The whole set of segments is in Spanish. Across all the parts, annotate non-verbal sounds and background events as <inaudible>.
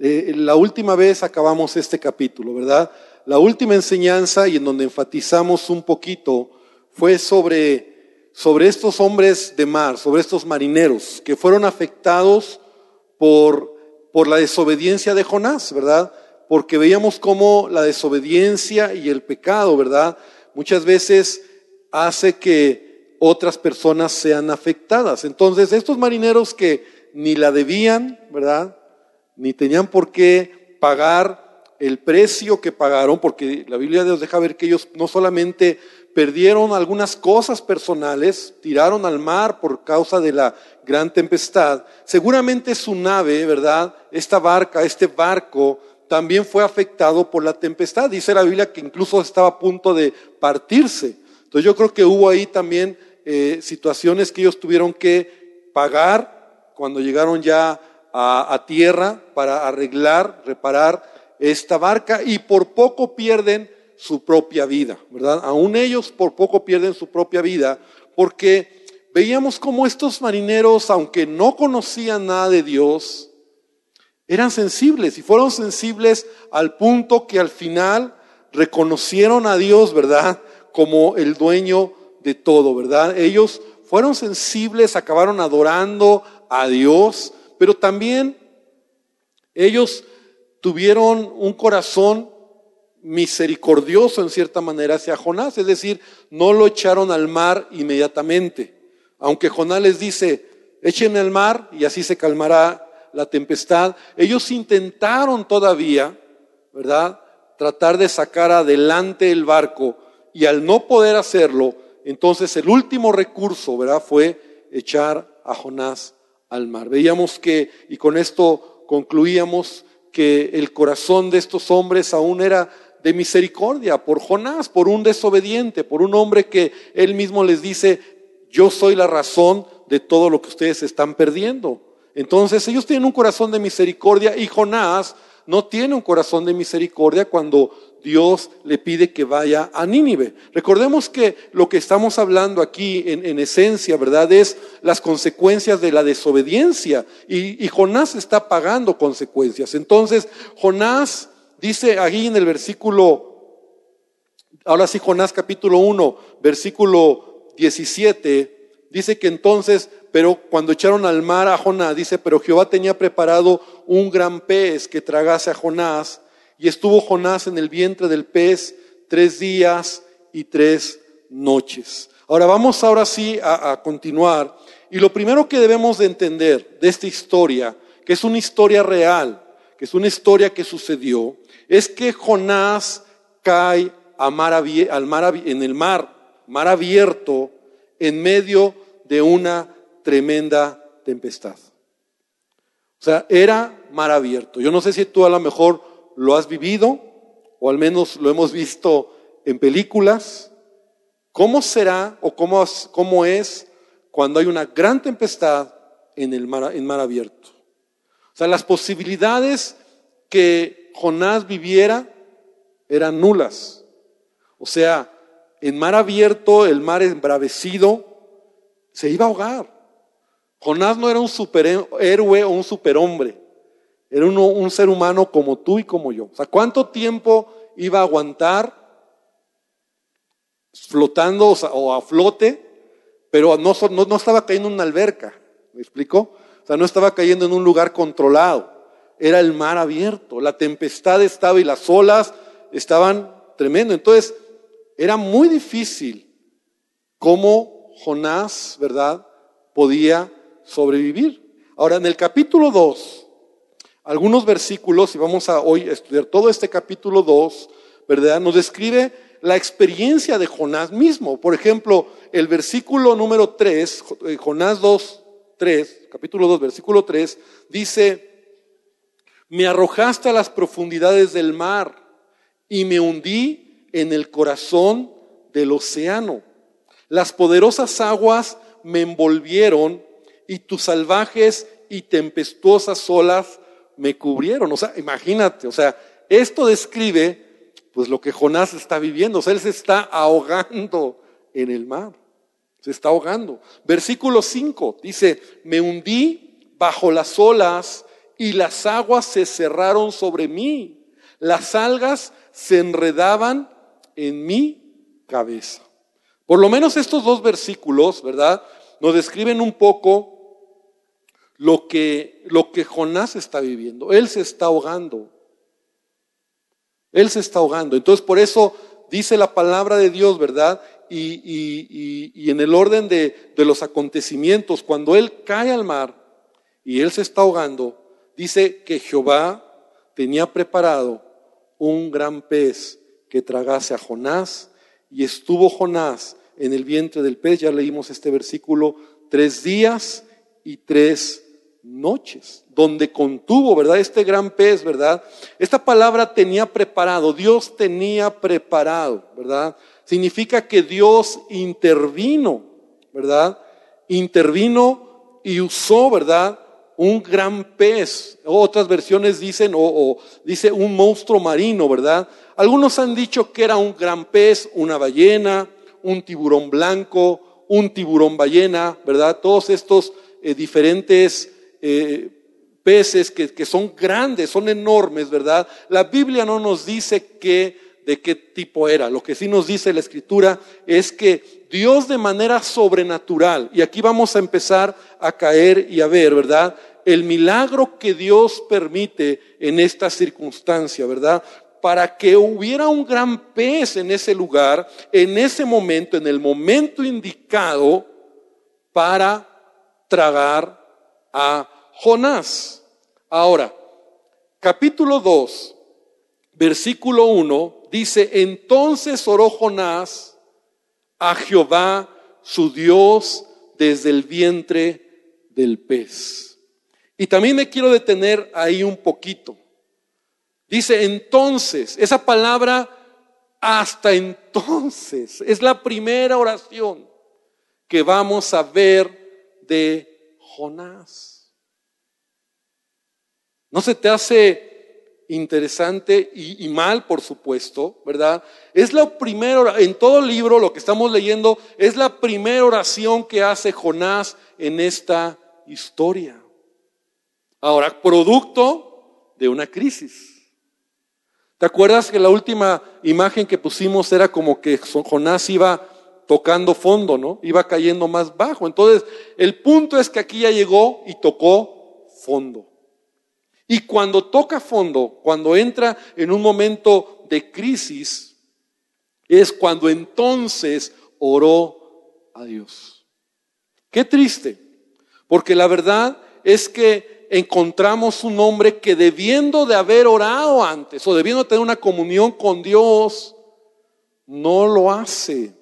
Eh, la última vez acabamos este capítulo, ¿verdad? La última enseñanza y en donde enfatizamos un poquito fue sobre, sobre estos hombres de mar, sobre estos marineros que fueron afectados por, por la desobediencia de Jonás, ¿verdad? Porque veíamos cómo la desobediencia y el pecado, ¿verdad? Muchas veces hace que otras personas sean afectadas. Entonces, estos marineros que ni la debían, ¿verdad? Ni tenían por qué pagar el precio que pagaron, porque la Biblia nos deja ver que ellos no solamente perdieron algunas cosas personales, tiraron al mar por causa de la gran tempestad, seguramente su nave, ¿verdad? Esta barca, este barco, también fue afectado por la tempestad. Dice la Biblia que incluso estaba a punto de partirse. Entonces yo creo que hubo ahí también eh, situaciones que ellos tuvieron que pagar cuando llegaron ya a, tierra para arreglar, reparar esta barca y por poco pierden su propia vida, ¿verdad? Aún ellos por poco pierden su propia vida porque veíamos como estos marineros, aunque no conocían nada de Dios, eran sensibles y fueron sensibles al punto que al final reconocieron a Dios, ¿verdad? Como el dueño de todo, ¿verdad? Ellos fueron sensibles, acabaron adorando a Dios, pero también ellos tuvieron un corazón misericordioso en cierta manera hacia Jonás, es decir, no lo echaron al mar inmediatamente. Aunque Jonás les dice, échenme al mar y así se calmará la tempestad, ellos intentaron todavía, ¿verdad? Tratar de sacar adelante el barco y al no poder hacerlo, entonces el último recurso, ¿verdad? Fue echar a Jonás al mar. Veíamos que, y con esto concluíamos, que el corazón de estos hombres aún era de misericordia por Jonás, por un desobediente, por un hombre que él mismo les dice, yo soy la razón de todo lo que ustedes están perdiendo. Entonces ellos tienen un corazón de misericordia y Jonás no tiene un corazón de misericordia cuando Dios le pide que vaya a Nínive. Recordemos que lo que estamos hablando aquí en, esencia, ¿verdad? Es las consecuencias de la desobediencia y, y Jonás está pagando consecuencias. Entonces, Jonás dice ahí en el versículo, ahora sí, Jonás capítulo 1, versículo 17, dice que entonces pero cuando echaron al mar a Jonás, dice, pero Jehová tenía preparado un gran pez que tragase a Jonás, y estuvo Jonás en el vientre del pez tres días y tres noches. Ahora vamos ahora sí a, continuar. Y lo primero que debemos de entender de esta historia, que es una historia real, que es una historia que sucedió, es que Jonás cae al mar, en el mar, mar abierto, en medio de una tremenda tempestad. O sea, era mar abierto. Yo no sé si tú a lo mejor lo has vivido, o al menos lo hemos visto en películas. ¿Cómo será o cómo, cómo es cuando hay una gran tempestad en el mar, en mar abierto? O sea, las posibilidades que Jonás viviera eran nulas. O sea, en mar abierto, el mar embravecido, se iba a ahogar. Jonás no era un superhéroe o un superhombre. Era un ser humano como tú y como yo. O sea, ¿cuánto tiempo iba a aguantar flotando o, a flote? Pero no, no, estaba cayendo en una alberca. ¿Me explico? O sea, no estaba cayendo en un lugar controlado. Era el mar abierto. La tempestad estaba y las olas estaban tremendo. Entonces, era muy difícil cómo Jonás, ¿verdad? Podía sobrevivir. Ahora, en el capítulo 2, algunos versículos, y vamos a hoy estudiar todo este capítulo 2, ¿verdad? Nos describe la experiencia de Jonás mismo. Por ejemplo, el versículo número 3, eh, Jonás 2, 3, capítulo 2, versículo 3, dice, me arrojaste a las profundidades del mar y me hundí en el corazón del océano. Las poderosas aguas me envolvieron y tus salvajes y tempestuosas olas me cubrieron. O sea, imagínate, o sea, esto describe pues lo que Jonás está viviendo. O sea, él se está ahogando en el mar. Se está ahogando. Versículo 5 dice, me hundí bajo las olas y las aguas se cerraron sobre mí. Las algas se enredaban en mi cabeza. Por lo menos estos dos versículos, ¿verdad? Nos describen un poco lo que, lo que Jonás está viviendo. Él se está ahogando. Él se está ahogando. Entonces, por eso dice la palabra de Dios, ¿verdad? Y, en el orden de, de los acontecimientos, cuando él cae al mar y él se está ahogando, dice que Jehová tenía preparado un gran pez que tragase a Jonás y estuvo Jonás en el vientre del pez, ya leímos este versículo, tres días y tres noches, donde contuvo, ¿verdad? Este gran pez, ¿verdad? Esta palabra tenía preparado, Dios tenía preparado, ¿verdad? Significa que Dios intervino, ¿verdad? Intervino y usó, ¿verdad? Un gran pez. Otras versiones dicen, o, dice un monstruo marino, ¿verdad? Algunos han dicho que era un gran pez, una ballena, un tiburón blanco, un tiburón ballena, ¿verdad? Todos estos eh, diferentes eh, peces que, son grandes, son enormes, ¿verdad? La Biblia no nos dice qué, de qué tipo era. Lo que sí nos dice la Escritura es que Dios de manera sobrenatural, y aquí vamos a empezar a caer y a ver, ¿verdad? El milagro que Dios permite en esta circunstancia, ¿verdad? Para que hubiera un gran pez en ese lugar, en ese momento, en el momento indicado, para tragar a Jonás. Ahora, capítulo 2, versículo 1, dice, entonces oró Jonás a Jehová, su Dios, desde el vientre del pez. Y también me quiero detener ahí un poquito. Dice entonces, esa palabra hasta entonces es la primera oración que vamos a ver de Jonás. ¿No se te hace interesante y, mal, por supuesto, verdad? Es la primera, en todo el libro, lo que estamos leyendo, es la primera oración que hace Jonás en esta historia. Ahora, producto de una crisis. ¿Te acuerdas que la última imagen que pusimos era como que Jonás iba tocando fondo, ¿no? Iba cayendo más bajo. Entonces, el punto es que aquí ya llegó y tocó fondo. Y cuando toca fondo, cuando entra en un momento de crisis, es cuando entonces oró a Dios. Qué triste, porque la verdad es que encontramos un hombre que debiendo de haber orado antes o debiendo tener una comunión con Dios, no lo hace.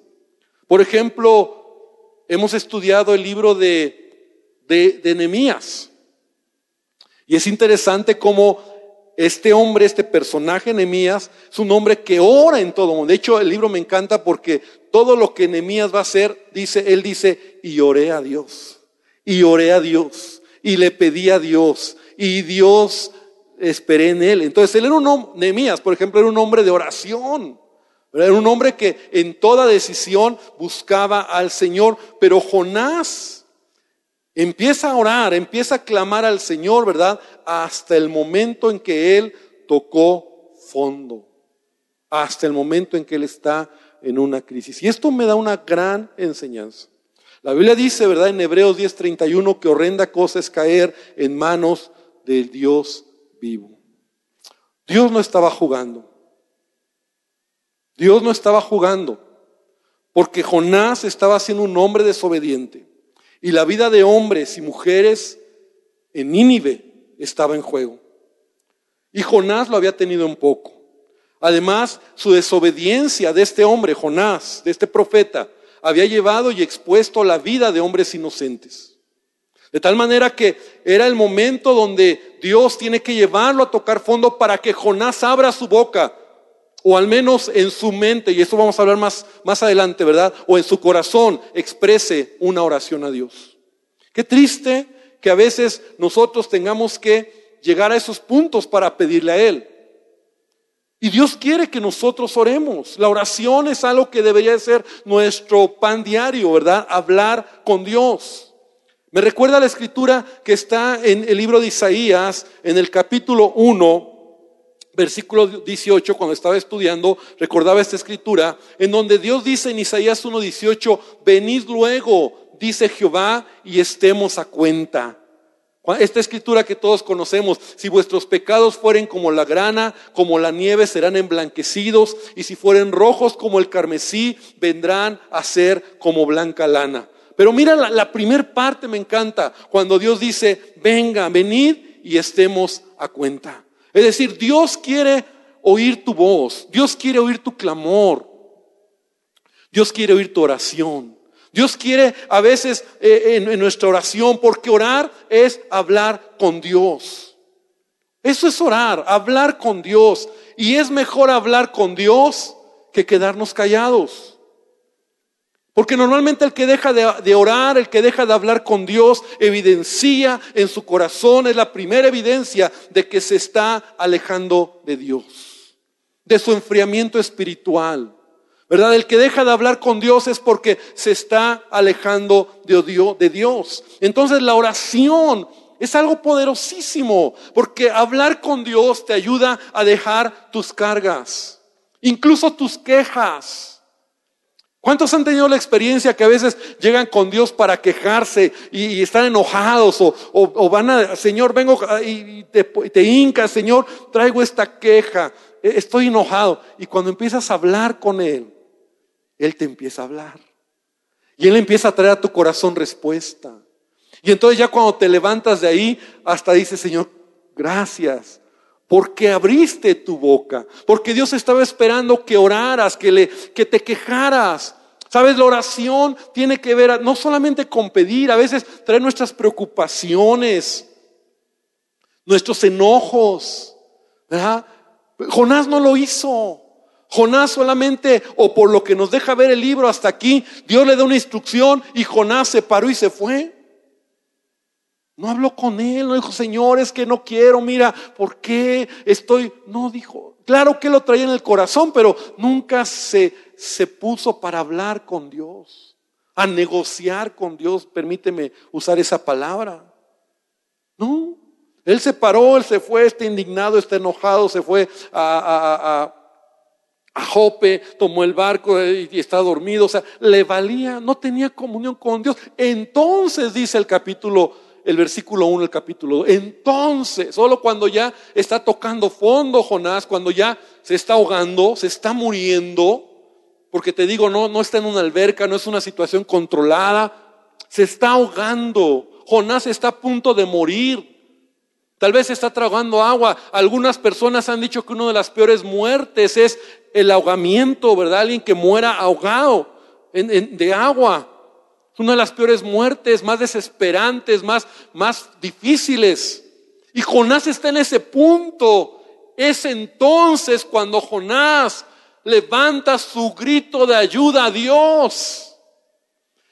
Por ejemplo, hemos estudiado el libro de, de, de Nehemías. Y es interesante cómo este hombre, este personaje Nehemías, es un hombre que ora en todo mundo. De hecho, el libro me encanta porque todo lo que Nehemías va a hacer, dice, él dice, y oré a Dios, y oré a Dios, y le pedí a Dios, y Dios esperé en él. Entonces, él era un hombre, Nehemías, por ejemplo, era un hombre de oración. Era un hombre que en toda decisión buscaba al Señor, pero Jonás Empieza a orar, empieza a clamar al Señor, ¿verdad? Hasta el momento en que Él tocó fondo. Hasta el momento en que Él está en una crisis. Y esto me da una gran enseñanza. La Biblia dice, ¿verdad? En Hebreos 10:31 que horrenda cosa es caer en manos del Dios vivo. Dios no estaba jugando. Dios no estaba jugando. Porque Jonás estaba siendo un hombre desobediente. Y la vida de hombres y mujeres en Nínive estaba en juego. Y Jonás lo había tenido en poco. Además, su desobediencia de este hombre, Jonás, de este profeta, había llevado y expuesto la vida de hombres inocentes. De tal manera que era el momento donde Dios tiene que llevarlo a tocar fondo para que Jonás abra su boca o al menos en su mente, y esto vamos a hablar más, más adelante, ¿verdad? O en su corazón exprese una oración a Dios. Qué triste que a veces nosotros tengamos que llegar a esos puntos para pedirle a Él. Y Dios quiere que nosotros oremos. La oración es algo que debería ser nuestro pan diario, ¿verdad? Hablar con Dios. Me recuerda la escritura que está en el libro de Isaías, en el capítulo 1, versículo 18, cuando estaba estudiando, recordaba esta escritura, en donde Dios dice en Isaías 1.18, venid luego, dice Jehová, y estemos a cuenta. Esta escritura que todos conocemos, si vuestros pecados fueren como la grana, como la nieve, serán emblanquecidos, y si fueren rojos como el carmesí, vendrán a ser como blanca lana. Pero mira, la, la primer parte me encanta, cuando Dios dice, venga, venid y estemos a cuenta. Es decir, Dios quiere oír tu voz, Dios quiere oír tu clamor, Dios quiere oír tu oración. Dios quiere a veces eh, en, nuestra oración, porque orar es hablar con Dios. Eso es orar, hablar con Dios. Y es mejor hablar con Dios que quedarnos callados. Porque normalmente el que deja de, orar, el que deja de hablar con Dios, evidencia en su corazón, es la primera evidencia de que se está alejando de Dios, de su enfriamiento espiritual. ¿Verdad? El que deja de hablar con Dios es porque se está alejando de Dios. Entonces la oración es algo poderosísimo, porque hablar con Dios te ayuda a dejar tus cargas, incluso tus quejas. ¿Cuántos han tenido la experiencia que a veces llegan con Dios para quejarse y, están enojados o, van a, Señor, vengo y te, te Señor, traigo esta queja, e, estoy enojado. Y cuando empiezas a hablar con Él, Él te empieza a hablar. Y Él empieza a traer a tu corazón respuesta. Y entonces ya cuando te levantas de ahí, hasta dice, Señor, gracias porque abriste tu boca, porque Dios estaba esperando que oraras, que, le, que te quejaras. Sabes, la oración tiene que ver no solamente con pedir, a veces trae nuestras preocupaciones, nuestros enojos. Jonás no lo hizo. Jonás solamente, o por lo que nos deja ver el libro hasta aquí, Dios le da una instrucción y Jonás se paró y se fue. No habló con él, no dijo, Señor, es que no quiero, mira, ¿por qué estoy? No dijo, claro que lo traía en el corazón, pero nunca se, se puso para hablar con Dios, a negociar con Dios, permíteme usar esa palabra. No, él se paró, él se fue, está indignado, está enojado, se fue a, a, a Jope, tomó el barco y está dormido, o sea, le valía, no tenía comunión con Dios. Entonces dice el capítulo el versículo 1, el capítulo 2. Entonces, solo cuando ya está tocando fondo Jonás, cuando ya se está ahogando, se está muriendo, porque te digo, no, no está en una alberca, no es una situación controlada, se está ahogando. Jonás está a punto de morir. Tal vez está tragando agua. Algunas personas han dicho que una de las peores muertes es el ahogamiento, ¿verdad? Alguien que muera ahogado de agua. Una de las peores muertes, más desesperantes, más, más difíciles. Y Jonás está en ese punto. Es entonces cuando Jonás levanta su grito de ayuda a Dios.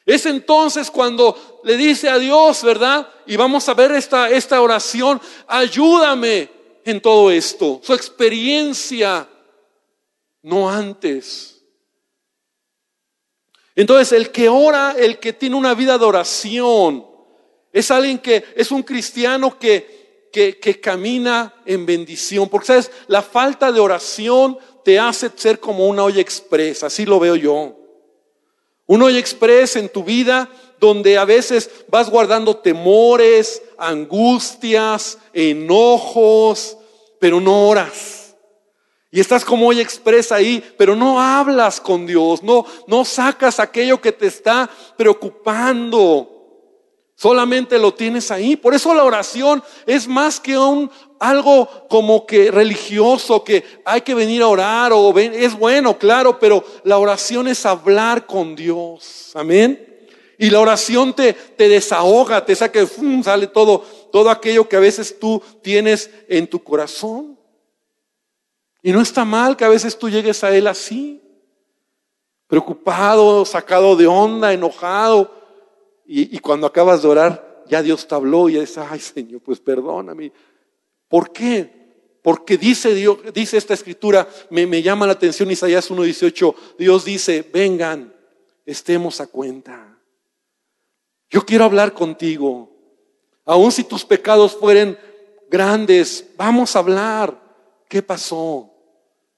Es entonces cuando le dice a Dios, ¿verdad? Y vamos a ver esta, esta oración, ayúdame en todo esto. Su experiencia, no antes. Entonces, el que ora, el que tiene una vida de oración, es alguien que es un cristiano que, que, que camina en bendición. Porque, ¿sabes? La falta de oración te hace ser como una olla expresa, así lo veo yo. Un olla express en tu vida donde a veces vas guardando temores, angustias, enojos, pero no oras. Y estás como hoy expresa ahí, pero no hablas con Dios, no, no sacas aquello que te está preocupando. Solamente lo tienes ahí. Por eso la oración es más que un algo como que religioso, que hay que venir a orar o es bueno, claro, pero la oración es hablar con Dios. Amén. Y la oración te, te desahoga, te saca, sale todo, todo aquello que a veces tú tienes en tu corazón. Y no está mal que a veces tú llegues a Él así, preocupado, sacado de onda, enojado. Y, cuando acabas de orar, ya Dios te habló y dices, ay Señor, pues perdóname. ¿Por qué? Porque dice Dios, dice esta escritura, me, me llama la atención Isaías 1.18, Dios dice, vengan, estemos a cuenta. Yo quiero hablar contigo. Aun si tus pecados fueren grandes, vamos a hablar. ¿Qué pasó?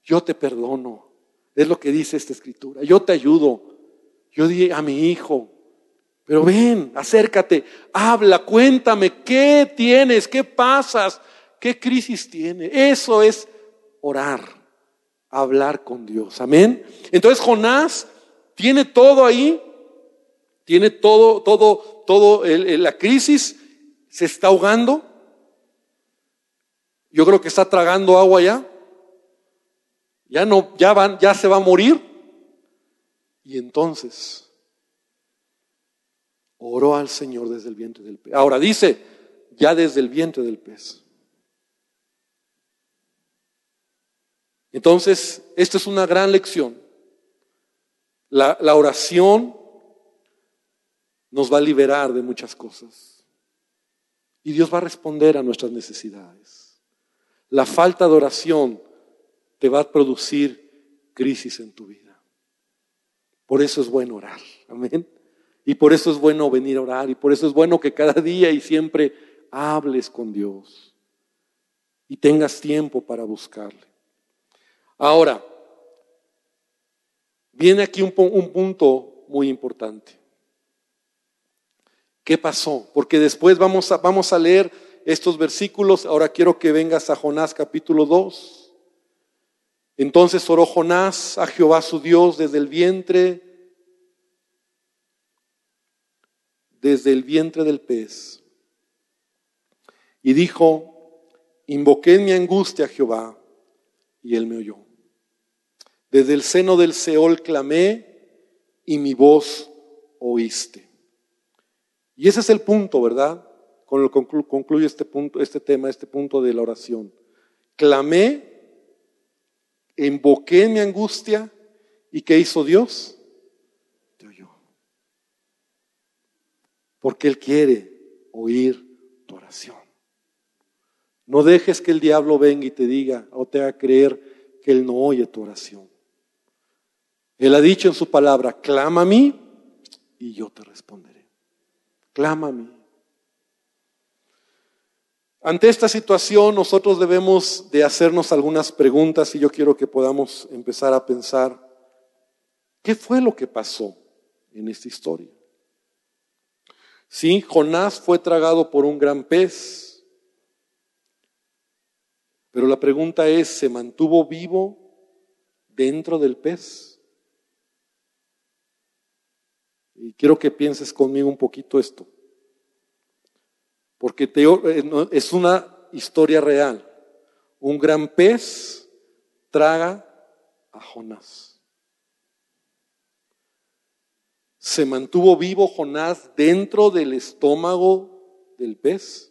Yo te perdono. Es lo que dice esta escritura. Yo te ayudo. Yo di a mi hijo. Pero ven, acércate, habla, cuéntame, ¿qué tienes? ¿Qué pasas? ¿Qué crisis tiene? Eso es orar, hablar con Dios. Amén. Entonces Jonás tiene todo ahí, tiene todo, todo, todo la crisis, se está ahogando. Yo creo que está tragando agua ya. Ya no, ya van, ya se va a morir. Y entonces oró al Señor desde el vientre del pez. Ahora dice, ya desde el vientre del pez. Entonces, esta es una gran lección. La, la, oración nos va a liberar de muchas cosas. Y Dios va a responder a nuestras necesidades. La falta de oración te va a producir crisis en tu vida. Por eso es bueno orar. <laughs> Amén. Y por eso es bueno venir a orar. Y por eso es bueno que cada día y siempre hables con Dios. Y tengas tiempo para buscarle. Ahora, viene aquí un, un punto muy importante. ¿Qué pasó? Porque después vamos a, vamos a leer estos versículos. Ahora quiero que vengas a Jonás capítulo 2. Entonces oró Jonás a Jehová su Dios desde el vientre desde el vientre del pez. Y dijo, invoqué en mi angustia a Jehová, y él me oyó. Desde el seno del Seol clamé, y mi voz oíste. Y ese es el punto, ¿verdad? Con lo que concluye este punto, este tema, este punto de la oración. Clamé, invoqué en mi angustia, ¿y qué hizo Dios? porque Él quiere oír tu oración. No dejes que el diablo venga y te diga o te haga creer que Él no oye tu oración. Él ha dicho en su palabra, clama a mí y yo te responderé. Clama a mí. Ante esta situación nosotros debemos de hacernos algunas preguntas y yo quiero que podamos empezar a pensar, ¿qué fue lo que pasó en esta historia? Sí, Jonás fue tragado por un gran pez. Pero la pregunta es, ¿se mantuvo vivo dentro del pez? Y quiero que pienses conmigo un poquito esto. Porque eh, es una historia real. Un gran pez traga a Jonás. ¿Se mantuvo vivo Jonás dentro del estómago del pez?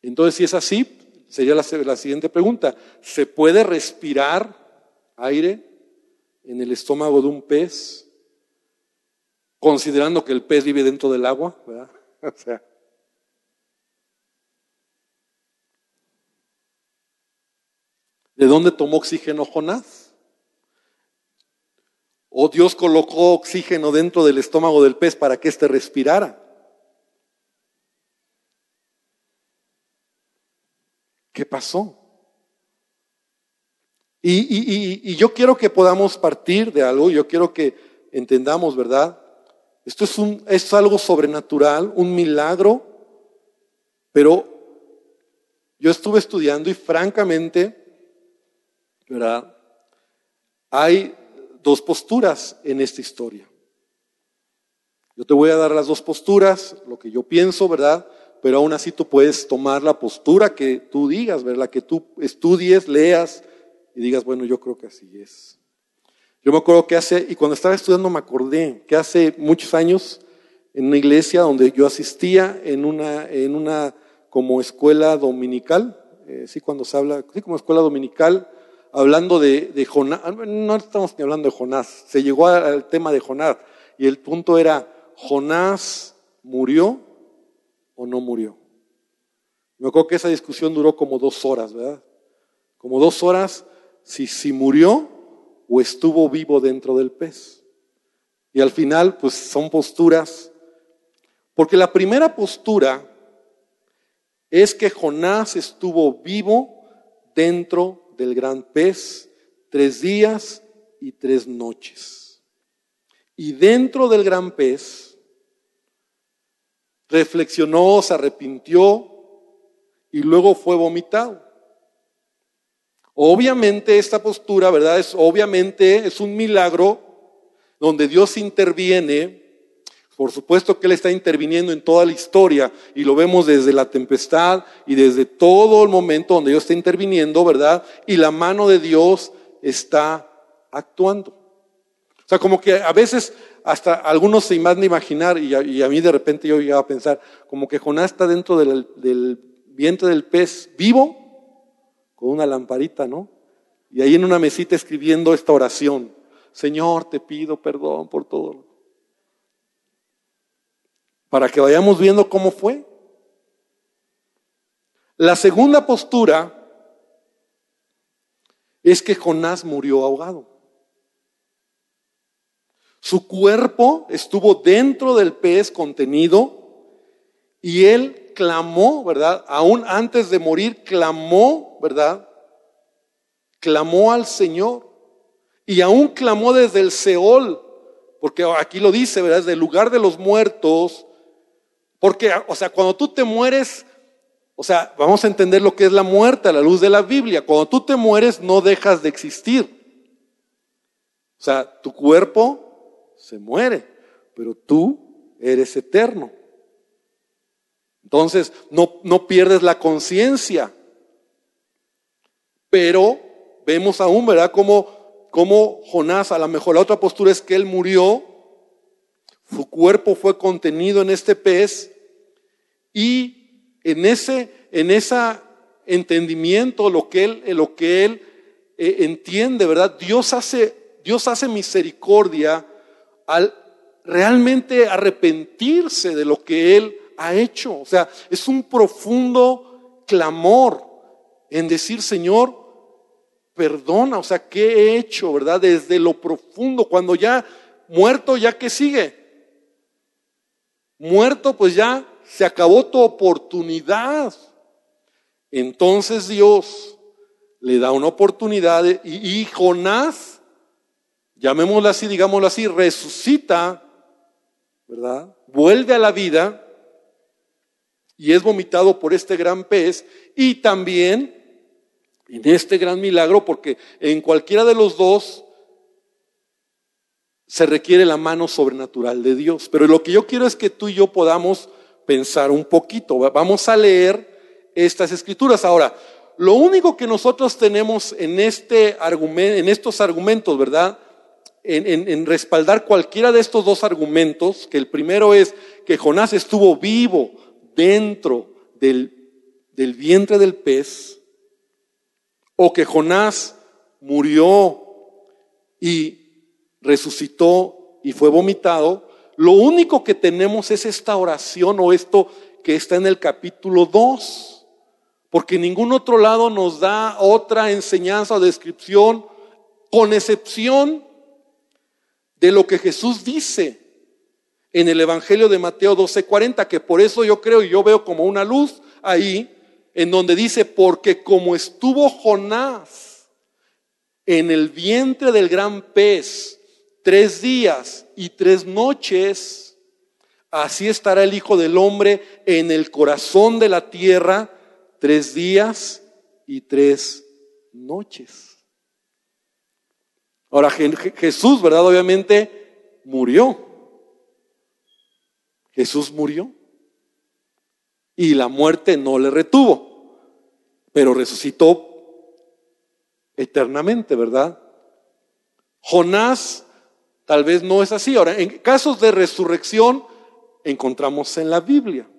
Entonces, si es así, sería la, siguiente pregunta. ¿Se puede respirar aire en el estómago de un pez? Considerando que el pez vive dentro del agua, ¿verdad? <laughs> O sea. ¿De dónde tomó oxígeno Jonás? O Dios colocó oxígeno dentro del estómago del pez para que éste respirara. ¿Qué pasó? Y, yo quiero que podamos partir de algo, yo quiero que entendamos, ¿verdad? Esto es, un, es algo sobrenatural, un milagro, pero yo estuve estudiando y francamente, ¿verdad? Hay dos posturas en esta historia. Yo te voy a dar las dos posturas, lo que yo pienso, ¿verdad? Pero aún así tú puedes tomar la postura que tú digas, ¿verdad? Que tú estudies, leas y digas, bueno, yo creo que así es. Yo me acuerdo que hace, y cuando estaba estudiando me acordé que hace muchos años en una iglesia donde yo asistía en una, en una como escuela dominical, eh, sí, cuando se habla, sí, como escuela dominical, hablando de, Jonás, no estamos ni hablando de Jonás, se llegó al tema de Jonás y el punto era, ¿Jonás murió o no murió? Me acuerdo que esa discusión duró como dos horas, ¿verdad? Como dos horas, si, si murió o estuvo vivo dentro del pez. Y al final, pues son posturas. Porque la primera postura es que Jonás estuvo vivo dentro del gran pez tres días y tres noches. Y dentro del gran pez reflexionó, se arrepintió y luego fue vomitado. Obviamente esta postura, ¿verdad? Es obviamente es un milagro donde Dios interviene. Por supuesto que Él está interviniendo en toda la historia y lo vemos desde la tempestad y desde todo el momento donde Dios está interviniendo, ¿verdad? Y la mano de Dios está actuando. O sea, como que a veces hasta algunos se imaginan imaginar, y a, mí de repente yo iba a pensar, como que Jonás está dentro del, del vientre del pez vivo, con una lamparita, ¿no? Y ahí en una mesita escribiendo esta oración. Señor, te pido perdón por todo. Para que vayamos viendo cómo fue. La segunda postura es que Jonás murió ahogado. Su cuerpo estuvo dentro del pez contenido y él clamó, ¿verdad? Aún antes de morir, clamó, ¿verdad? Clamó al Señor. Y aún clamó desde el Seol, porque aquí lo dice, ¿verdad? Desde el lugar de los muertos. Porque, o sea, cuando tú te mueres, o sea, vamos a entender lo que es la muerte a la luz de la Biblia. Cuando tú te mueres, no dejas de existir. O sea, tu cuerpo se muere, pero tú eres eterno. Entonces, no, no pierdes la conciencia. Pero vemos aún, ¿verdad? Como como Jonás, a lo mejor la otra postura es que él murió, su cuerpo fue contenido en este pez y en ese, en ese entendimiento, lo que él, lo que él eh, entiende, ¿verdad? Dios hace, Dios hace misericordia al realmente arrepentirse de lo que él ha hecho. O sea, es un profundo clamor en decir, Señor, perdona, o sea, ¿qué he hecho, verdad? Desde lo profundo, cuando ya muerto, ya que sigue. Muerto, pues ya se acabó tu oportunidad. Entonces Dios le da una oportunidad y, y Jonás, llamémoslo así, digámoslo así, resucita, ¿verdad? Vuelve a la vida y es vomitado por este gran pez y también en este gran milagro, porque en cualquiera de los dos se requiere la mano sobrenatural de Dios. Pero lo que yo quiero es que tú y yo podamos pensar un poquito. Vamos a leer estas escrituras. Ahora, lo único que nosotros tenemos en, este argumento, en estos argumentos, ¿verdad? En, en, respaldar cualquiera de estos dos argumentos, que el primero es que Jonás estuvo vivo dentro del, del vientre del pez, o que Jonás murió y resucitó y fue vomitado, lo único que tenemos es esta oración o esto que está en el capítulo 2, porque ningún otro lado nos da otra enseñanza o descripción, con excepción de lo que Jesús dice en el Evangelio de Mateo 12:40, que por eso yo creo y yo veo como una luz ahí, en donde dice, porque como estuvo Jonás en el vientre del gran pez tres días y tres noches, así estará el Hijo del Hombre en el corazón de la tierra tres días y tres noches. Ahora Jesús, ¿verdad? Obviamente murió. Jesús murió. Y la muerte no le retuvo pero resucitó eternamente, ¿verdad? Jonás tal vez no es así. Ahora, en casos de resurrección encontramos en la Biblia.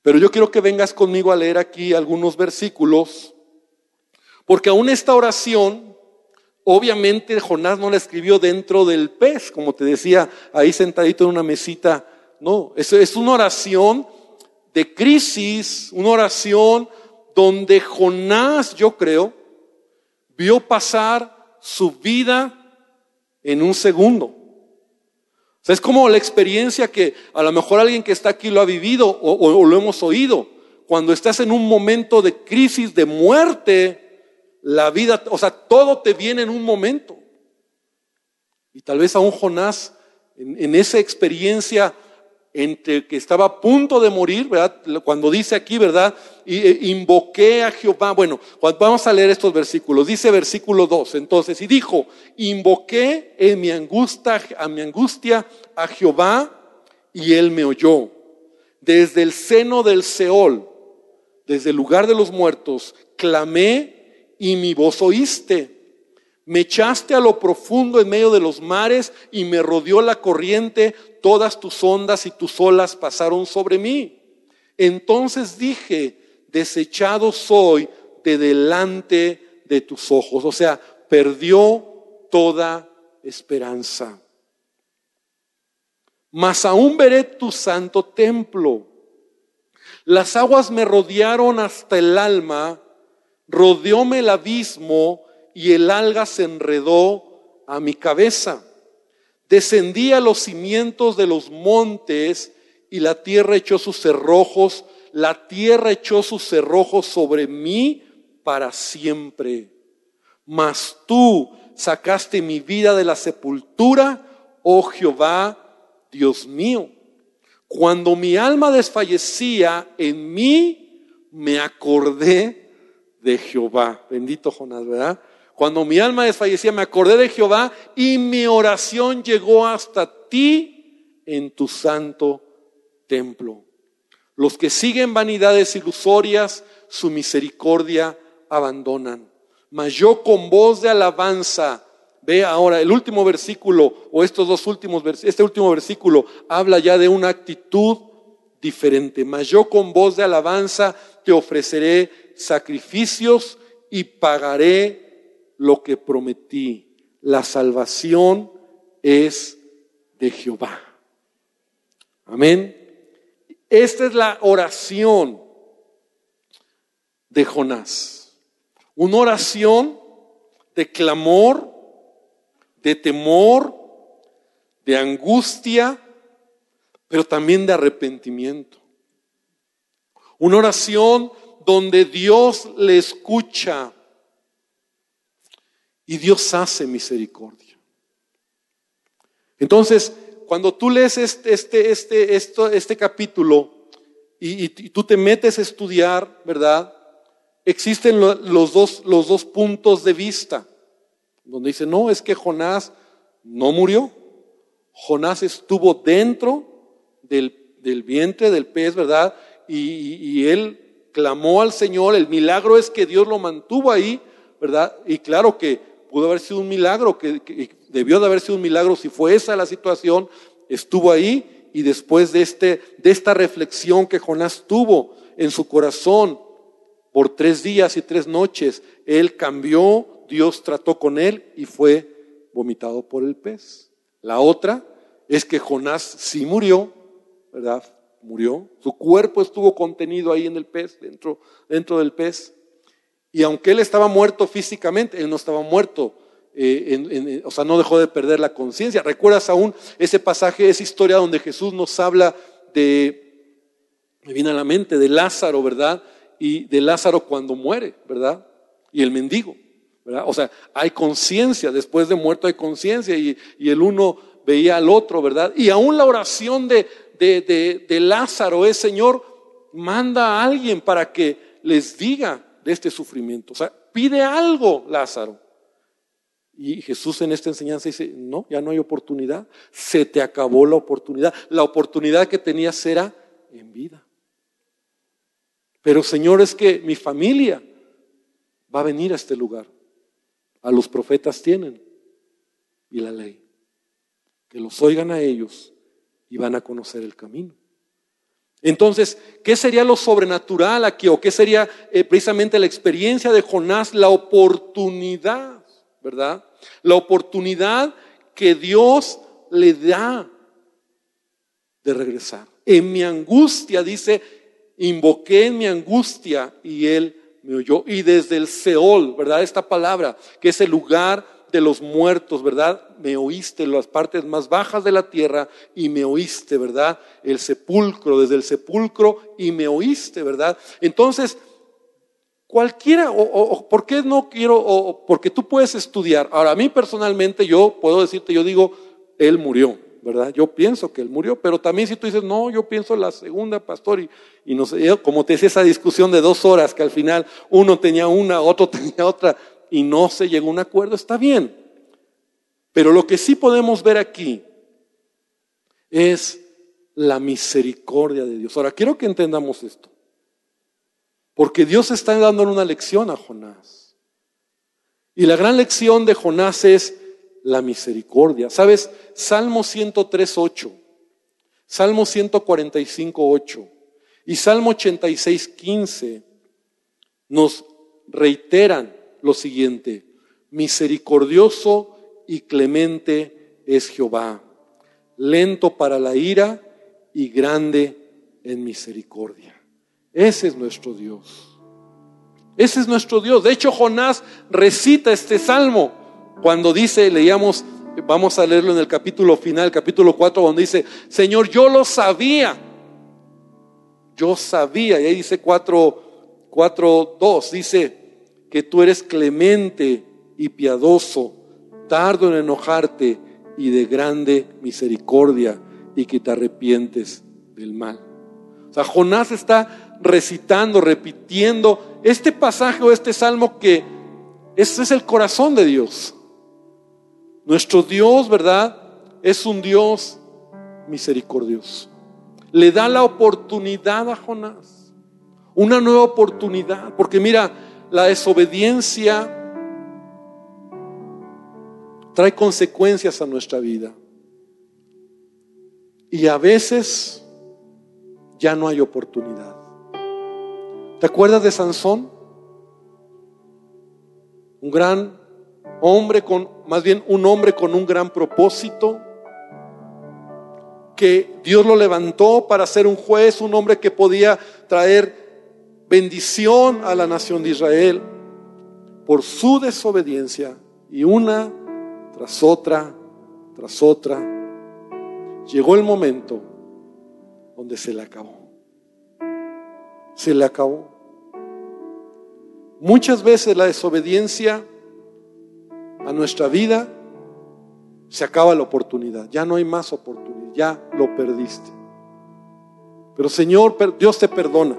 Pero yo quiero que vengas conmigo a leer aquí algunos versículos, porque aún esta oración, obviamente Jonás no la escribió dentro del pez, como te decía, ahí sentadito en una mesita. No, es, es una oración de crisis, una oración donde Jonás, yo creo, vio pasar su vida en un segundo. sea, es como la experiencia que a lo mejor alguien que está aquí lo ha vivido o, o lo hemos oído. Cuando estás en un momento de crisis, de muerte, la vida, o sea, todo te viene en un momento. Y tal vez aún Jonás, en, esa experiencia entre que estaba a punto de morir, ¿verdad? Cuando dice aquí, ¿verdad? Y, e, invoqué a Jehová. Bueno, vamos a leer estos versículos. Dice versículo 2. Entonces, y dijo, invoqué en mi angustia, a mi angustia a Jehová y él me oyó. Desde el seno del Seol, desde el lugar de los muertos, clamé y mi voz oíste. Me echaste a lo profundo en medio de los mares y me rodeó la corriente, todas tus ondas y tus olas pasaron sobre mí. Entonces dije, desechado soy de delante de tus ojos. O sea, perdió toda esperanza. Mas aún veré tu santo templo. Las aguas me rodearon hasta el alma, rodeóme el abismo y el alga se enredó a mi cabeza. Descendí a los cimientos de los montes y la tierra echó sus cerrojos, la tierra echó sus cerrojos sobre mí para siempre. Mas tú sacaste mi vida de la sepultura, oh Jehová, Dios mío. Cuando mi alma desfallecía en mí, me acordé de Jehová. Bendito Jonás, ¿verdad? Cuando mi alma desfallecía, me acordé de Jehová y mi oración llegó hasta ti en tu santo templo. Los que siguen vanidades ilusorias, su misericordia abandonan. Mas yo con voz de alabanza, ve ahora el último versículo o estos dos últimos este último versículo habla ya de una actitud diferente. Mas yo con voz de alabanza te ofreceré sacrificios y pagaré lo que prometí. La salvación es de Jehová. Amén. Esta es la oración de Jonás. Una oración de clamor, de temor, de angustia, pero también de arrepentimiento. Una oración donde Dios le escucha y Dios hace misericordia. Entonces, cuando tú lees este, este, este, esto, este capítulo y, tú te metes a estudiar, ¿verdad? Existen los, dos, los dos puntos de vista, donde dice, no, es que Jonás no murió. Jonás estuvo dentro del, del vientre del pez, ¿verdad? Y, él clamó al Señor. El milagro es que Dios lo mantuvo ahí, ¿verdad? Y claro que pudo haber sido un milagro, que, debió de haber sido un milagro si fue esa la situación, estuvo ahí y después de, este, de esta reflexión que Jonás tuvo en su corazón por tres días y tres noches, él cambió, Dios trató con él y fue vomitado por el pez. La otra es que Jonás sí murió, ¿verdad? Murió. Su cuerpo estuvo contenido ahí en el pez, dentro, dentro del pez. Y aunque él estaba muerto físicamente, él no estaba muerto, eh, o sea, no dejó de perder la conciencia. ¿Recuerdas aún ese pasaje, esa historia donde Jesús nos habla de, me viene a la mente, de Lázaro, ¿verdad? Y de Lázaro cuando muere, ¿verdad? Y el mendigo, ¿verdad? O sea, hay conciencia, después de muerto hay conciencia y, el uno veía al otro, ¿verdad? Y aún la oración de, de, de Lázaro es, Señor, manda a alguien para que les diga de este sufrimiento. O sea, pide algo, Lázaro. Y Jesús en esta enseñanza dice, no, ya no hay oportunidad. Se te acabó la oportunidad. La oportunidad que tenías era en vida. Pero Señor, es que mi familia va a venir a este lugar. A los profetas tienen y la ley. Que los oigan a ellos y van a conocer el camino. Entonces, ¿qué sería lo sobrenatural aquí? ¿O qué sería eh, precisamente la experiencia de Jonás? La oportunidad, ¿verdad? La oportunidad que Dios le da de regresar. En mi angustia, dice, invoqué en mi angustia y él me oyó. Y desde el Seol, ¿verdad? Esta palabra, que es el lugar los muertos, ¿verdad? Me oíste las partes más bajas de la tierra y me oíste, ¿verdad? El sepulcro, desde el sepulcro y me oíste, ¿verdad? Entonces, cualquiera, o, ¿por qué no quiero? O, porque tú puedes estudiar. Ahora, a mí personalmente, yo puedo decirte, yo digo, él murió, ¿verdad? Yo pienso que él murió, pero también si tú dices, no, yo pienso la segunda, pastor, y, y no sé, como te decía esa discusión de dos horas, que al final uno tenía una, otro <laughs> tenía otra, y no se llegó a un acuerdo, está bien. Pero lo que sí podemos ver aquí es la misericordia de Dios. Ahora, quiero que entendamos esto. Porque Dios está dando una lección a Jonás. Y la gran lección de Jonás es la misericordia. ¿Sabes? Salmo 103, 8, Salmo 145, 8 y Salmo 86, 15 nos reiteran lo siguiente. Misericordioso y clemente es Jehová, lento para la ira y grande en misericordia. Ese es nuestro Dios. Ese es nuestro Dios. De hecho, Jonás recita este salmo cuando dice, leíamos, vamos a leerlo en el capítulo final, capítulo 4, donde dice, Señor, yo lo sabía. Yo sabía. Y ahí dice 4, 4, 2, dice que tú eres clemente y piadoso, tardo en enojarte y de grande misericordia y que te arrepientes del mal. O sea, Jonás está recitando, repitiendo este pasaje o este salmo que es el corazón de Dios. Nuestro Dios, ¿verdad? Es un Dios misericordioso. Le da la oportunidad a Jonás, una nueva oportunidad, porque mira, la desobediencia trae consecuencias a nuestra vida. Y a veces ya no hay oportunidad. ¿Te acuerdas de Sansón? Un gran hombre con, más bien un hombre con un gran propósito, que Dios lo levantó para ser un juez, un hombre que podía traer bendición a la nación de Israel por su desobediencia y una tras otra, tras otra, llegó el momento donde se le acabó. Se le acabó. Muchas veces la desobediencia a nuestra vida se acaba la oportunidad, ya no hay más oportunidad, ya lo perdiste. Pero Señor, Dios te perdona,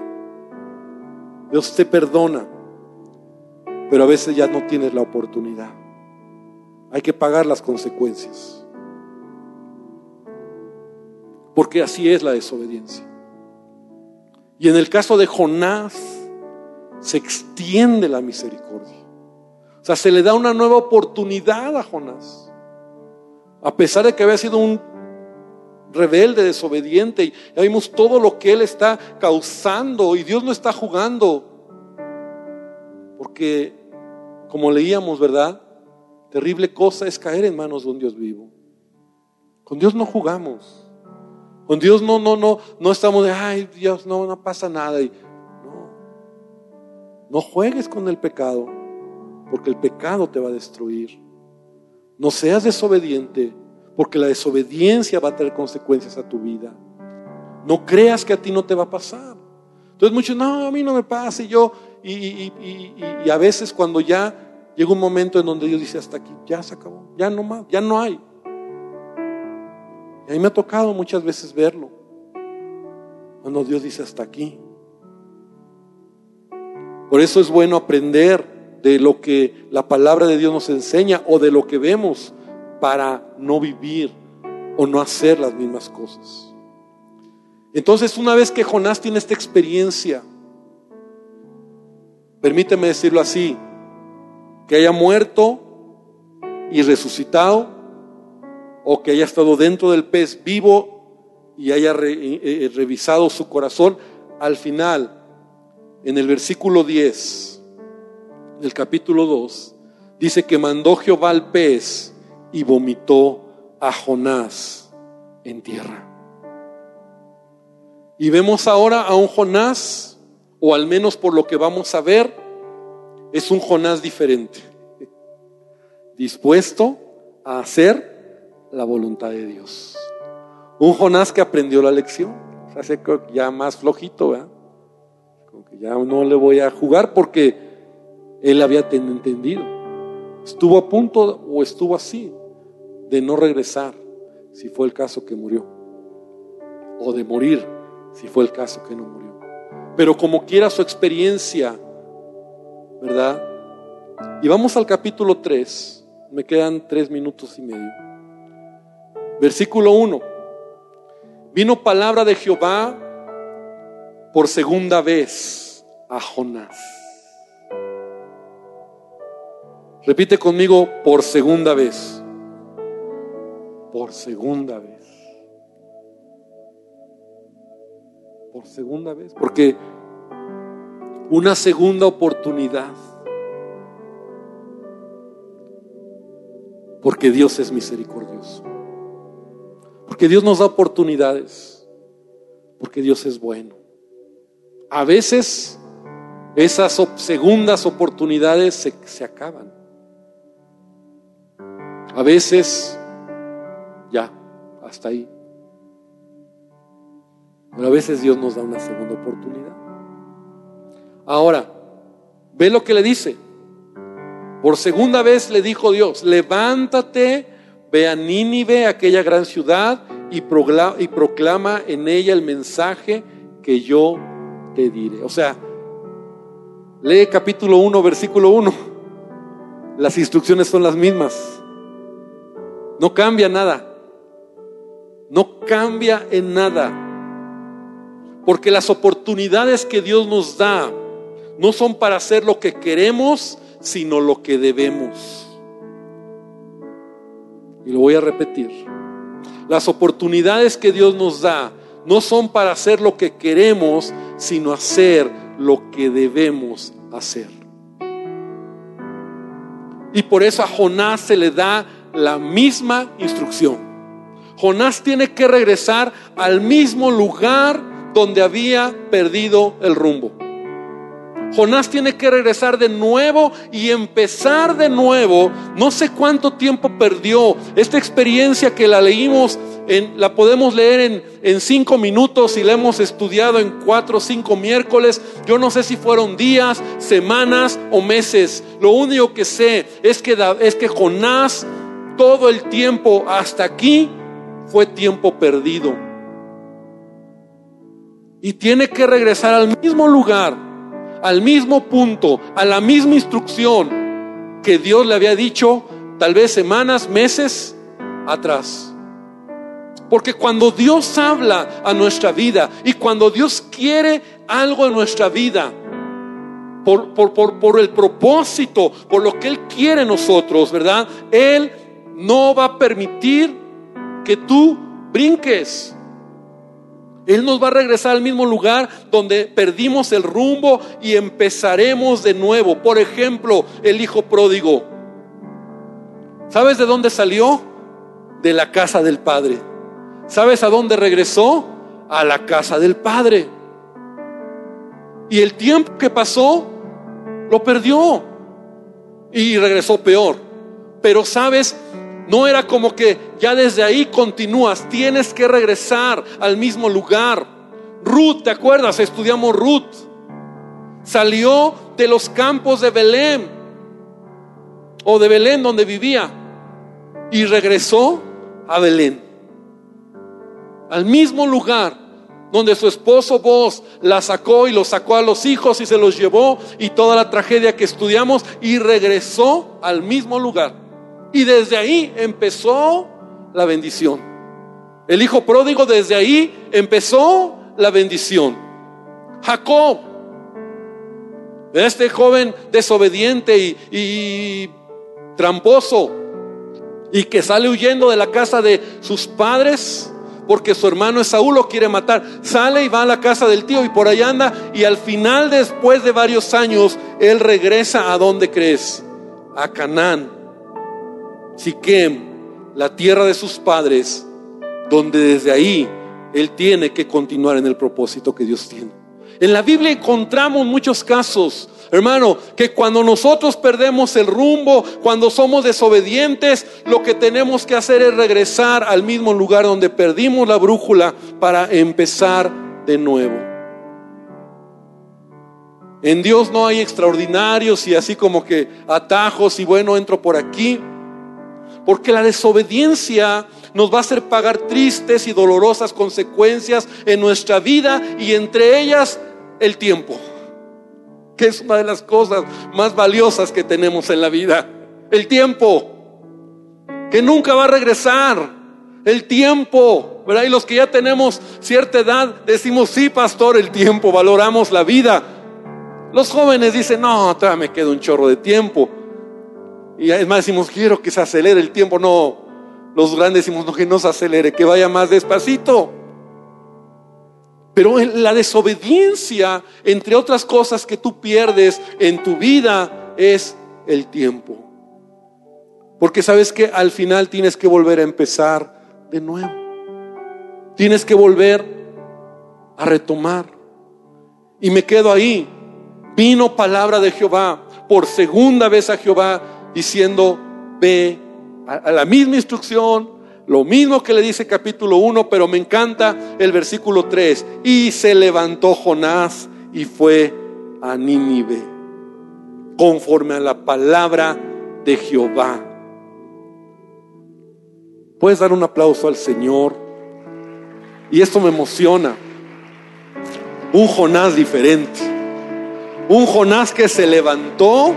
Dios te perdona, pero a veces ya no tienes la oportunidad. Hay que pagar las consecuencias. Porque así es la desobediencia. Y en el caso de Jonás, se extiende la misericordia. O sea, se le da una nueva oportunidad a Jonás. A pesar de que había sido un rebelde, desobediente, y ya vimos todo lo que él está causando, y Dios no está jugando. Porque, como leíamos, ¿verdad? Terrible cosa es caer en manos de un Dios vivo. Con Dios no jugamos. Con Dios no, no, no, no estamos de, ay Dios, no, no pasa nada. Y, no, no juegues con el pecado, porque el pecado te va a destruir. No seas desobediente, porque la desobediencia va a tener consecuencias a tu vida. No creas que a ti no te va a pasar. Entonces muchos, no, a mí no me pasa. Y yo, y, y, y, a veces cuando ya llega un momento en donde Dios dice, hasta aquí, ya se acabó, ya no más, ya no hay. Y a mí me ha tocado muchas veces verlo. Cuando Dios dice hasta aquí. Por eso es bueno aprender de lo que la palabra de Dios nos enseña o de lo que vemos para no vivir o no hacer las mismas cosas. Entonces, una vez que Jonás tiene esta experiencia, permíteme decirlo así, que haya muerto y resucitado, o que haya estado dentro del pez vivo y haya eh, eh, revisado su corazón, al final, en el versículo 10 del capítulo 2, dice que mandó Jehová al pez y vomitó a Jonás en tierra. Y vemos ahora a un Jonás, o al menos por lo que vamos a ver, es un Jonás diferente. <laughs> dispuesto a hacer la voluntad de Dios. Un Jonás que aprendió la lección, ya más flojito. Como que ya no le voy a jugar porque él había entendido. Estuvo a punto o estuvo así de no regresar, si fue el caso que murió, o de morir, si fue el caso que no murió. Pero como quiera su experiencia, ¿verdad? Y vamos al capítulo 3, me quedan tres minutos y medio. Versículo 1. Vino palabra de Jehová por segunda vez a Jonás. Repite conmigo por segunda vez. Por segunda vez. Por segunda vez. Porque una segunda oportunidad. Porque Dios es misericordioso. Porque Dios nos da oportunidades. Porque Dios es bueno. A veces esas segundas oportunidades se, se acaban. A veces, ya, hasta ahí. Pero a veces Dios nos da una segunda oportunidad. Ahora, ve lo que le dice. Por segunda vez le dijo Dios, levántate, ve a Nínive, aquella gran ciudad, y proclama, y proclama en ella el mensaje que yo te diré. O sea, lee capítulo 1, versículo 1. Las instrucciones son las mismas. No cambia nada. No cambia en nada. Porque las oportunidades que Dios nos da no son para hacer lo que queremos, sino lo que debemos. Y lo voy a repetir. Las oportunidades que Dios nos da no son para hacer lo que queremos, sino hacer lo que debemos hacer. Y por eso a Jonás se le da la misma instrucción. Jonás tiene que regresar al mismo lugar donde había perdido el rumbo. Jonás tiene que regresar de nuevo y empezar de nuevo. No sé cuánto tiempo perdió. Esta experiencia que la leímos, en, la podemos leer en, en cinco minutos y la hemos estudiado en cuatro o cinco miércoles. Yo no sé si fueron días, semanas o meses. Lo único que sé es que, es que Jonás todo el tiempo hasta aquí fue tiempo perdido. Y tiene que regresar al mismo lugar, al mismo punto, a la misma instrucción que Dios le había dicho tal vez semanas, meses atrás. Porque cuando Dios habla a nuestra vida y cuando Dios quiere algo en nuestra vida, por, por, por, por el propósito, por lo que Él quiere en nosotros, ¿verdad? Él no va a permitir que tú brinques. Él nos va a regresar al mismo lugar donde perdimos el rumbo y empezaremos de nuevo. Por ejemplo, el hijo pródigo. ¿Sabes de dónde salió? De la casa del padre. ¿Sabes a dónde regresó? A la casa del padre. Y el tiempo que pasó, lo perdió. Y regresó peor. Pero sabes, no era como que ya desde ahí continúas, tienes que regresar al mismo lugar. Ruth, ¿te acuerdas? Estudiamos Ruth. Salió de los campos de Belén o de Belén donde vivía y regresó a Belén. Al mismo lugar donde su esposo vos la sacó y lo sacó a los hijos y se los llevó y toda la tragedia que estudiamos y regresó al mismo lugar. Y desde ahí empezó la bendición. El hijo pródigo desde ahí empezó la bendición. Jacob, este joven desobediente y, tramposo y que sale huyendo de la casa de sus padres porque su hermano Esaú lo quiere matar. Sale y va a la casa del tío y por ahí anda y al final después de varios años él regresa a donde crees, a Canaán Siquem, la tierra de sus padres, donde desde ahí él tiene que continuar en el propósito que Dios tiene. En la Biblia encontramos muchos casos Hermano, que cuando nosotros perdemos el rumbo, cuando somos desobedientes, lo que tenemos que hacer es regresar al mismo lugar donde perdimos la brújula para empezar de nuevo. En Dios no hay extraordinarios y así como que atajos y bueno, entro por aquí. Porque la desobediencia nos va a hacer pagar tristes y dolorosas consecuencias en nuestra vida y entre ellas el tiempo, que es una de las cosas más valiosas que tenemos en la vida. El tiempo, que nunca va a regresar. El tiempo, ¿verdad? Y los que ya tenemos cierta edad decimos, sí, pastor, el tiempo, valoramos la vida los jóvenes dicen, no, todavía me queda un chorro de tiempo. Y además decimos, quiero que se acelere el tiempo. No, los grandes decimos, no, que no se acelere, que vaya más despacito. Pero la desobediencia, entre otras cosas que tú pierdes en tu vida, es el tiempo. Porque sabes que al final tienes que volver a empezar de nuevo. Tienes que volver a retomar. Y me quedo ahí vino palabra de Jehová por segunda vez a Jehová diciendo, ve a la misma instrucción, lo mismo que le dice capítulo 1, pero me encanta el versículo 3. Y se levantó Jonás y fue a Nínive, conforme a la palabra de Jehová. Puedes dar un aplauso al Señor. Y esto me emociona. Un Jonás diferente. Un Jonás que se levantó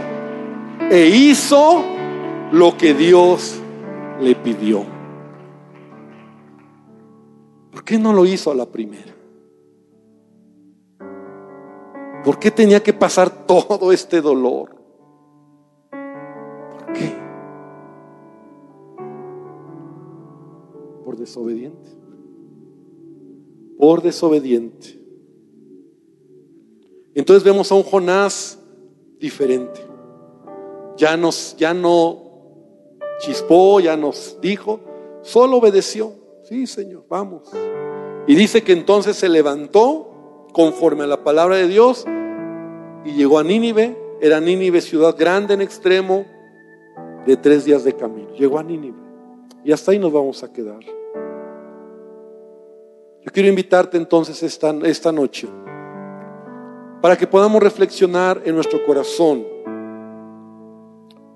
e hizo lo que Dios le pidió. ¿Por qué no lo hizo a la primera? ¿Por qué tenía que pasar todo este dolor? ¿Por qué? Por desobediente. Por desobediente. Entonces vemos a un Jonás diferente. Ya nos, ya no chispó, ya nos dijo, solo obedeció. Sí, Señor, vamos. Y dice que entonces se levantó conforme a la palabra de Dios y llegó a Nínive. Era Nínive ciudad grande en extremo de tres días de camino. Llegó a Nínive. Y hasta ahí nos vamos a quedar. Yo quiero invitarte entonces esta, esta noche para que podamos reflexionar en nuestro corazón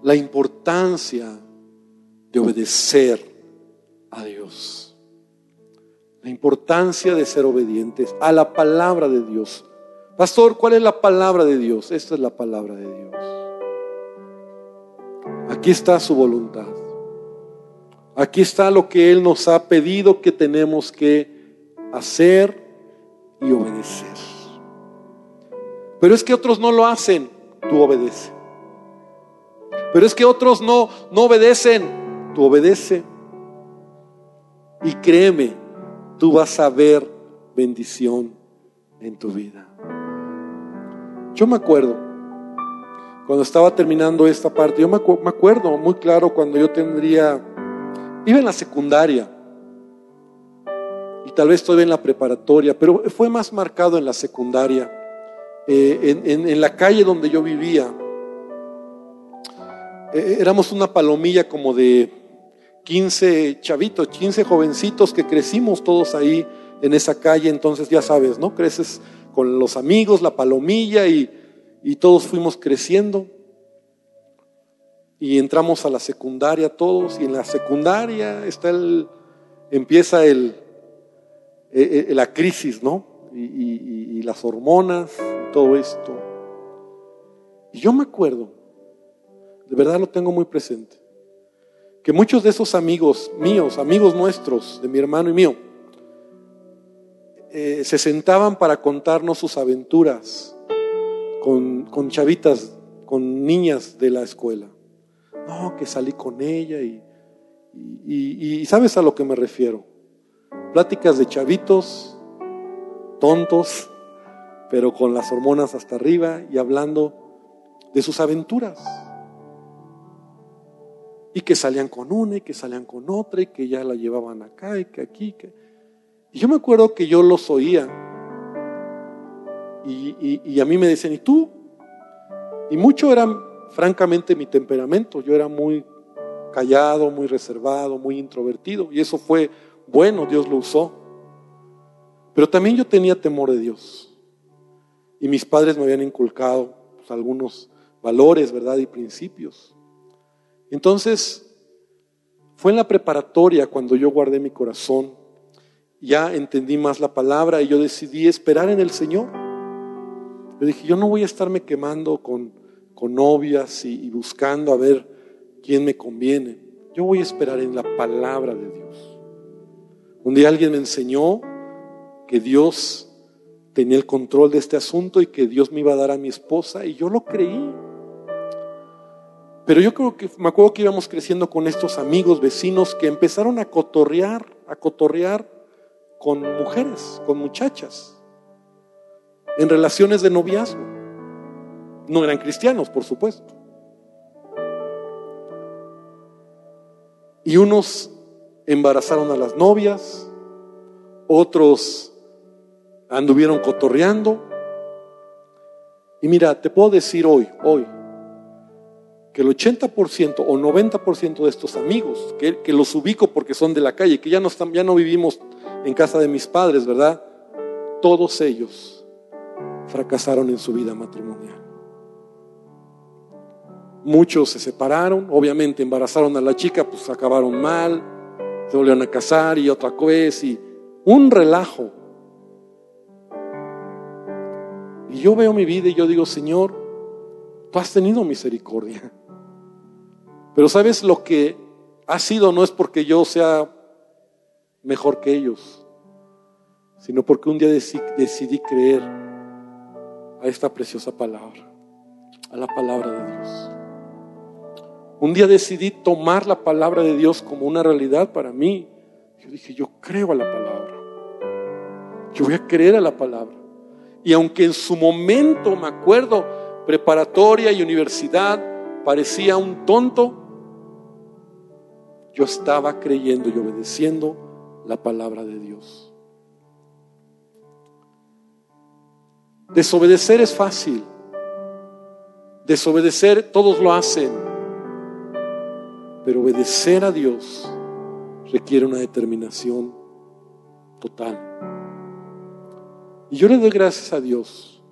la importancia de obedecer a Dios. La importancia de ser obedientes a la palabra de Dios. Pastor, ¿cuál es la palabra de Dios? Esta es la palabra de Dios. Aquí está su voluntad. Aquí está lo que Él nos ha pedido que tenemos que hacer y obedecer. Pero es que otros no lo hacen, tú obedece. Pero es que otros no, no obedecen, tú obedece. Y créeme, tú vas a ver bendición en tu vida. Yo me acuerdo, cuando estaba terminando esta parte, yo me, me acuerdo muy claro cuando yo tendría, iba en la secundaria, y tal vez estoy en la preparatoria, pero fue más marcado en la secundaria. Eh, en, la calle donde yo vivía, eh, éramos una palomilla como de 15 chavitos, 15 jovencitos que crecimos todos ahí en esa calle, entonces ya sabes, ¿no? Creces con los amigos, la palomilla y, todos fuimos creciendo. Y entramos a la secundaria todos, y en la secundaria está el, empieza el, eh, la crisis, ¿no? y, las hormonas y todo esto. Y yo me acuerdo, de verdad lo tengo muy presente, que muchos de esos amigos míos, amigos nuestros, de mi hermano y mío, eh, se sentaban para contarnos sus aventuras con, chavitas, con niñas de la escuela. No, que salí con ella y, y sabes a lo que me refiero. Pláticas de chavitos tontos, pero con las hormonas hasta arriba y hablando de sus aventuras. Y que salían con una y que salían con otra y que ya la llevaban acá y que aquí. Que... Y yo me acuerdo que yo los oía y, y a mí me decían, ¿y tú? Y mucho era, francamente, mi temperamento. Yo era muy callado, muy reservado, muy introvertido. Y eso fue bueno, Dios lo usó. Pero también yo tenía temor de Dios. Y mis padres me habían inculcado pues, algunos valores, ¿verdad? Y principios. Entonces, fue en la preparatoria cuando yo guardé mi corazón, ya entendí más la palabra y yo decidí esperar en el Señor. Yo dije, yo no voy a estarme quemando con, con novias y, y buscando a ver quién me conviene. Yo voy a esperar en la palabra de Dios. Un día alguien me enseñó que Dios tenía el control de este asunto y que Dios me iba a dar a mi esposa y yo lo creí. Pero yo creo que me acuerdo que íbamos creciendo con estos amigos, vecinos, que empezaron a cotorrear, a cotorrear con mujeres, con muchachas, en relaciones de noviazgo. No eran cristianos, por supuesto. Y unos embarazaron a las novias, otros anduvieron cotorreando. Y mira, te puedo decir hoy, hoy, que el 80% o 90% de estos amigos, que, que, los ubico porque son de la calle, que ya no, están, ya no vivimos en casa de mis padres, ¿verdad? Todos ellos fracasaron en su vida matrimonial. Muchos se separaron, obviamente embarazaron a la chica, pues acabaron mal, se volvieron a casar y otra cosa, y un relajo. Y yo veo mi vida y yo digo, Señor, tú has tenido misericordia. Pero sabes lo que ha sido no es porque yo sea mejor que ellos, sino porque un día decidí creer a esta preciosa palabra, a la palabra de Dios. Un día decidí tomar la palabra de Dios como una realidad para mí. Yo dije, yo creo a la palabra. Yo voy a creer a la palabra. Y aunque en su momento, me acuerdo, preparatoria y universidad, parecía un tonto, yo estaba creyendo y obedeciendo la palabra de Dios. Desobedecer es fácil. Desobedecer todos lo hacen. Pero obedecer a Dios requiere una determinación total. Y yo le doy gracias a Dios.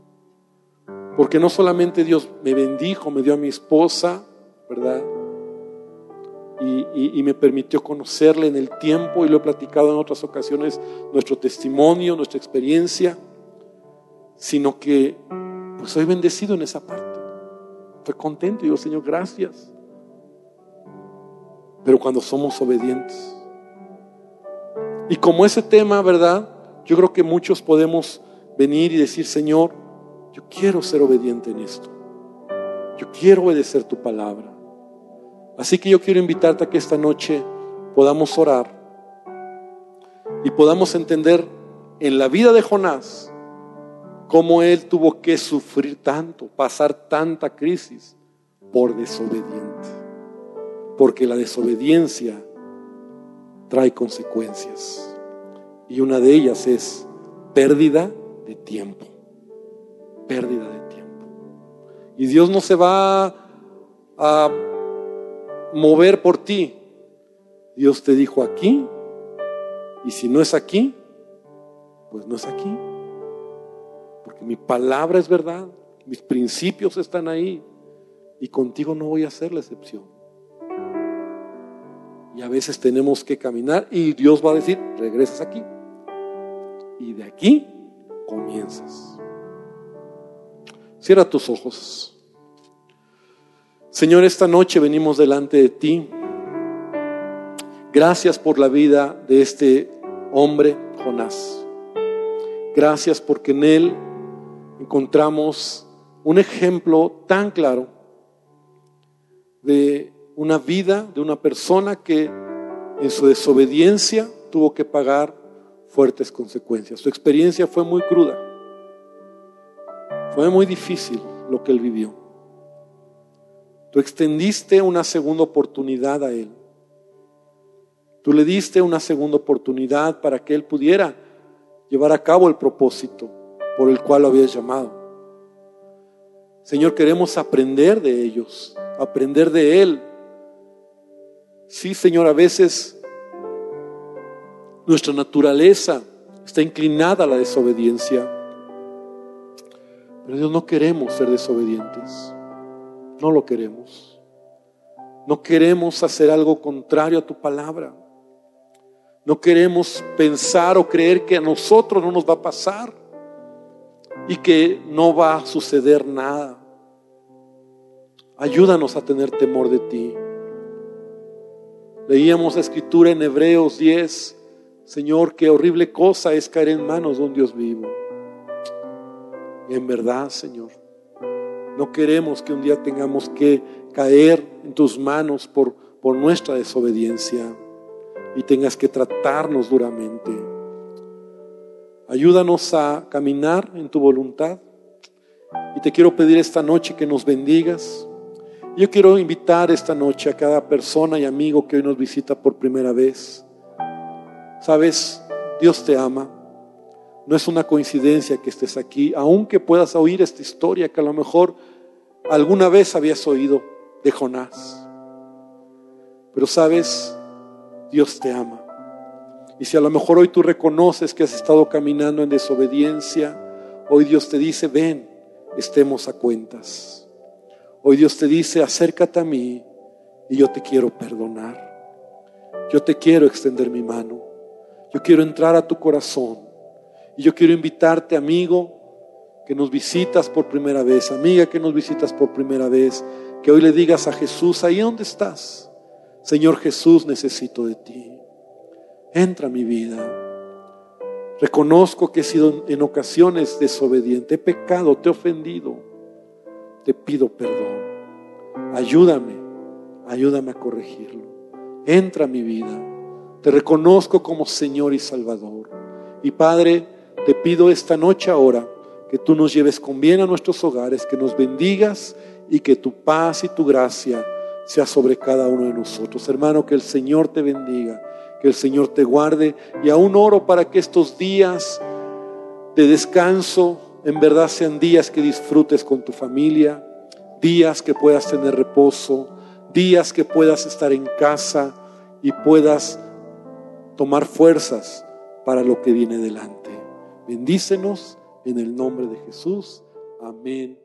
Porque no solamente Dios me bendijo, me dio a mi esposa, ¿verdad? Y, me permitió conocerle en el tiempo y lo he platicado en otras ocasiones, nuestro testimonio, nuestra experiencia, sino que pues soy bendecido en esa parte. Estoy contento y digo, Señor, gracias. Pero cuando somos obedientes. Y como ese tema, ¿verdad? Yo creo que muchos podemos venir y decir, Señor, yo quiero ser obediente en esto. Yo quiero obedecer tu palabra. Así que yo quiero invitarte a que esta noche podamos orar y podamos entender en la vida de Jonás cómo él tuvo que sufrir tanto, pasar tanta crisis por desobediente. Porque la desobediencia trae consecuencias. Y una de ellas es pérdida de tiempo. Pérdida de tiempo. Y Dios no se va a mover por ti. Dios te dijo aquí, y si no es aquí, pues no es aquí. Porque mi palabra es verdad, mis principios están ahí, y contigo no voy a hacer la excepción. Y a veces tenemos que caminar y Dios va a decir, regresas aquí. Y de aquí comienzas. Cierra tus ojos. Señor, esta noche venimos delante de ti. Gracias por la vida de este hombre, Jonás. Gracias porque en él encontramos un ejemplo tan claro de una vida, de una persona que en su desobediencia tuvo que pagar fuertes consecuencias. Su experiencia fue muy cruda. Fue muy difícil lo que él vivió. Tú extendiste una segunda oportunidad a Él. Tú le diste una segunda oportunidad para que Él pudiera llevar a cabo el propósito por el cual lo habías llamado. Señor, queremos aprender de ellos, aprender de Él. Sí, Señor, a veces nuestra naturaleza está inclinada a la desobediencia. Pero Dios no queremos ser desobedientes. No lo queremos. No queremos hacer algo contrario a tu palabra. No queremos pensar o creer que a nosotros no nos va a pasar y que no va a suceder nada. Ayúdanos a tener temor de ti. Leíamos la escritura en Hebreos 10. Señor, qué horrible cosa es caer en manos de un Dios vivo. En verdad, Señor, no queremos que un día tengamos que caer en tus manos por, por nuestra desobediencia y tengas que tratarnos duramente. Ayúdanos a caminar en tu voluntad. Y te quiero pedir esta noche que nos bendigas. Yo quiero invitar esta noche a cada persona y amigo que hoy nos visita por primera vez. Sabes, Dios te ama. No es una coincidencia que estés aquí, aunque puedas oír esta historia que a lo mejor alguna vez habías oído de Jonás. Pero sabes, Dios te ama. Y si a lo mejor hoy tú reconoces que has estado caminando en desobediencia, hoy Dios te dice, ven, estemos a cuentas. Hoy Dios te dice, acércate a mí y yo te quiero perdonar. Yo te quiero extender mi mano. Yo quiero entrar a tu corazón. Y yo quiero invitarte, amigo, que nos visitas por primera vez, amiga que nos visitas por primera vez, que hoy le digas a Jesús, ahí donde estás, Señor Jesús, necesito de ti. Entra a mi vida. Reconozco que he sido en ocasiones desobediente, he pecado, te he ofendido. Te pido perdón. Ayúdame, ayúdame a corregirlo. Entra a mi vida. Te reconozco como Señor y Salvador. Y Padre, te pido esta noche ahora que tú nos lleves con bien a nuestros hogares, que nos bendigas y que tu paz y tu gracia sea sobre cada uno de nosotros. Hermano, que el Señor te bendiga, que el Señor te guarde y aún oro para que estos días de descanso en verdad sean días que disfrutes con tu familia, días que puedas tener reposo, días que puedas estar en casa y puedas tomar fuerzas para lo que viene delante. Bendícenos en el nombre de Jesús. Amén.